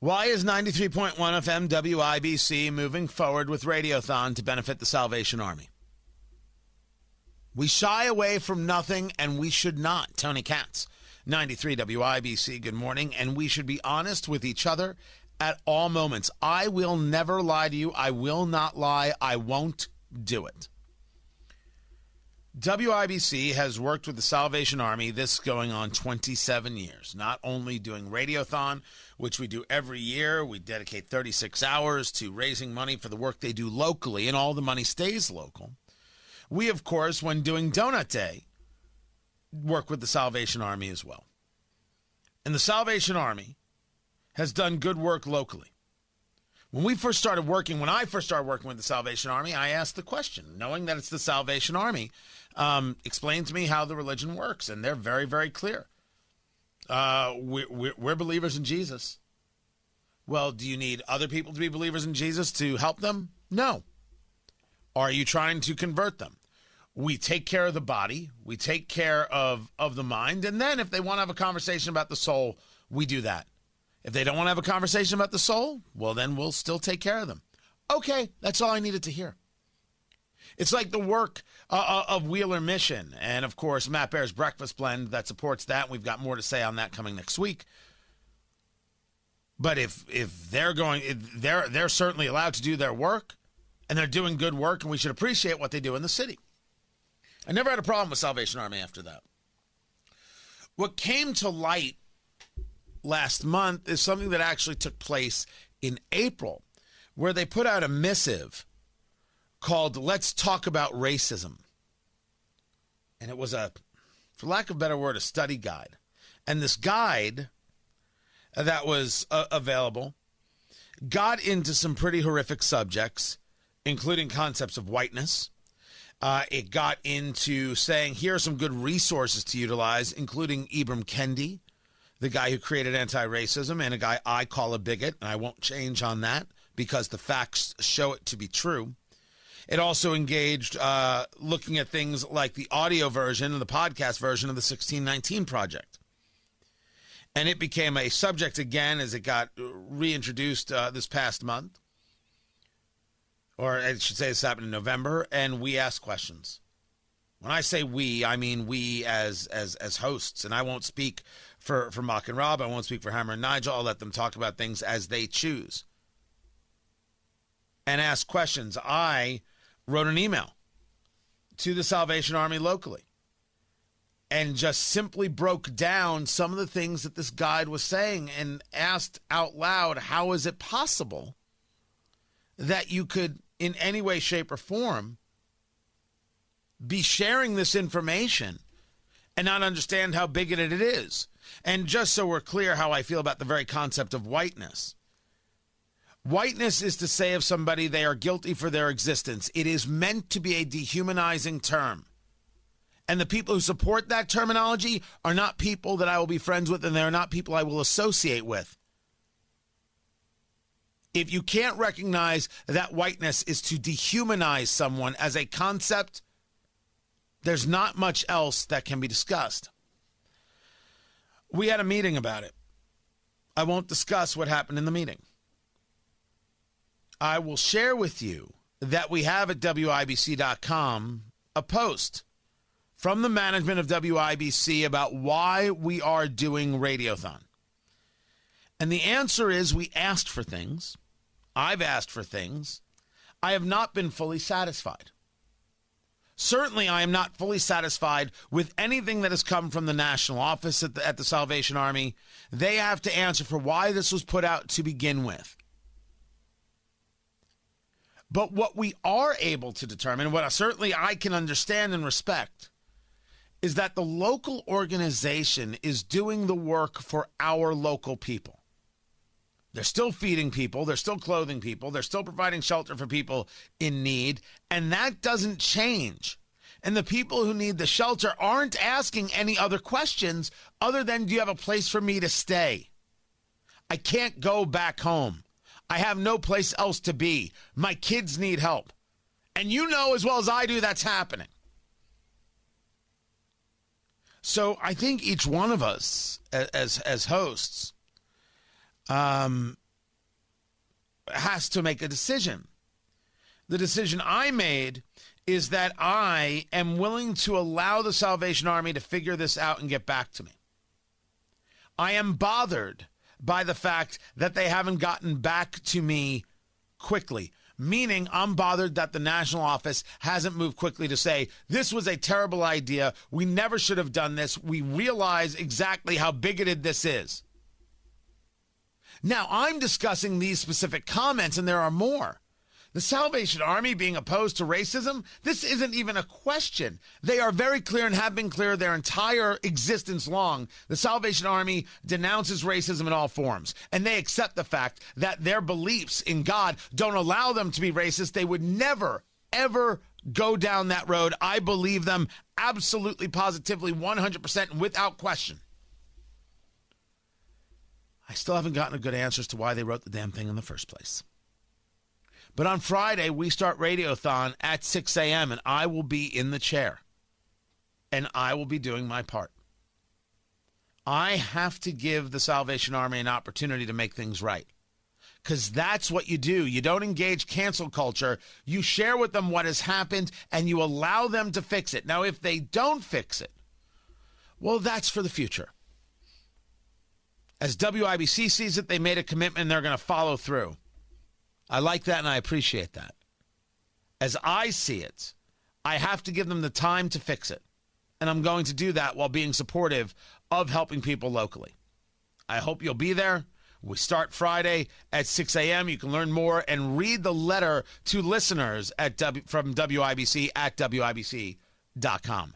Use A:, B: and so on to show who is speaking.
A: Why is 93.1 FM WIBC moving forward with Radiothon to benefit the Salvation Army? We shy away from nothing, and we should not. Tony Katz, 93 WIBC, good morning. And we should be honest with each other at all moments. I will never lie to you. I will not lie. I won't do it. WIBC has worked with the Salvation Army, this going on 27 years, not only doing Radiothon, which we do every year. We dedicate 36 hours to raising money for the work they do locally, and all the money stays local. We, of course, when doing Donut Day, work with the Salvation Army as well. And the Salvation Army has done good work locally. When we first started working, when I first started working with the Salvation Army, I asked the question, knowing that it's the Salvation Army, um, explain to me how the religion works. And they're very, very clear. Uh, we're, we're believers in Jesus. Well, do you need other people to be believers in Jesus to help them? No. Are you trying to convert them? We take care of the body, we take care of, of the mind, and then if they want to have a conversation about the soul, we do that. If they don't want to have a conversation about the soul, well, then we'll still take care of them. Okay, that's all I needed to hear. It's like the work uh, uh, of Wheeler Mission, and of course, Matt Bear's Breakfast Blend that supports that. We've got more to say on that coming next week. But if if they're going, if they're they're certainly allowed to do their work, and they're doing good work, and we should appreciate what they do in the city. I never had a problem with Salvation Army after that. What came to light last month is something that actually took place in April, where they put out a missive called Let's Talk About Racism. And it was a, for lack of a better word, a study guide. And this guide that was uh, available got into some pretty horrific subjects, including concepts of whiteness. Uh, it got into saying, here are some good resources to utilize, including Ibram Kendi, the guy who created anti racism, and a guy I call a bigot, and I won't change on that because the facts show it to be true. It also engaged uh, looking at things like the audio version and the podcast version of the 1619 Project. And it became a subject again as it got reintroduced uh, this past month. Or I should say this happened in November, and we asked questions. When I say we, I mean we as as as hosts, and I won't speak for for Mock and Rob. I won't speak for Hammer and Nigel. I'll let them talk about things as they choose and ask questions. I wrote an email to the Salvation Army locally and just simply broke down some of the things that this guide was saying and asked out loud, how is it possible that you could, in any way, shape, or form, be sharing this information and not understand how bigoted it is? And just so we're clear how I feel about the very concept of whiteness. Whiteness is to say of somebody they are guilty for their existence. It is meant to be a dehumanizing term. And the people who support that terminology are not people that I will be friends with, and they're not people I will associate with. If you can't recognize that whiteness is to dehumanize someone as a concept, there's not much else that can be discussed. We had a meeting about it. I won't discuss what happened in the meeting. I will share with you that we have at WIBC.com a post from the management of WIBC about why we are doing Radiothon. And the answer is we asked for things. I've asked for things. I have not been fully satisfied. Certainly, I am not fully satisfied with anything that has come from the national office at the, at the Salvation Army. They have to answer for why this was put out to begin with. But what we are able to determine, what certainly I can understand and respect, is that the local organization is doing the work for our local people. They're still feeding people, they're still clothing people, they're still providing shelter for people in need, and that doesn't change. And the people who need the shelter aren't asking any other questions other than do you have a place for me to stay? I can't go back home. I have no place else to be. My kids need help. And you know as well as I do that's happening. So I think each one of us as as hosts um, has to make a decision. The decision I made is that I am willing to allow the Salvation Army to figure this out and get back to me. I am bothered by the fact that they haven't gotten back to me quickly. Meaning, I'm bothered that the national office hasn't moved quickly to say, this was a terrible idea. We never should have done this. We realize exactly how bigoted this is. Now, I'm discussing these specific comments, and there are more. The Salvation Army being opposed to racism, this isn't even a question. They are very clear and have been clear their entire existence long. The Salvation Army denounces racism in all forms, and they accept the fact that their beliefs in God don't allow them to be racist. They would never, ever go down that road. I believe them absolutely, positively, 100%, without question. I still haven't gotten a good answer as to why they wrote the damn thing in the first place. But on Friday, we start Radiothon at 6 a.m., and I will be in the chair. And I will be doing my part. I have to give the Salvation Army an opportunity to make things right. Because that's what you do. You don't engage cancel culture. You share with them what has happened and you allow them to fix it. Now, if they don't fix it, well, that's for the future. As WIBC sees it, they made a commitment and they're going to follow through. I like that and I appreciate that. As I see it, I have to give them the time to fix it. And I'm going to do that while being supportive of helping people locally. I hope you'll be there. We start Friday at 6 a.m. You can learn more and read the letter to listeners at w, from WIBC at WIBC.com.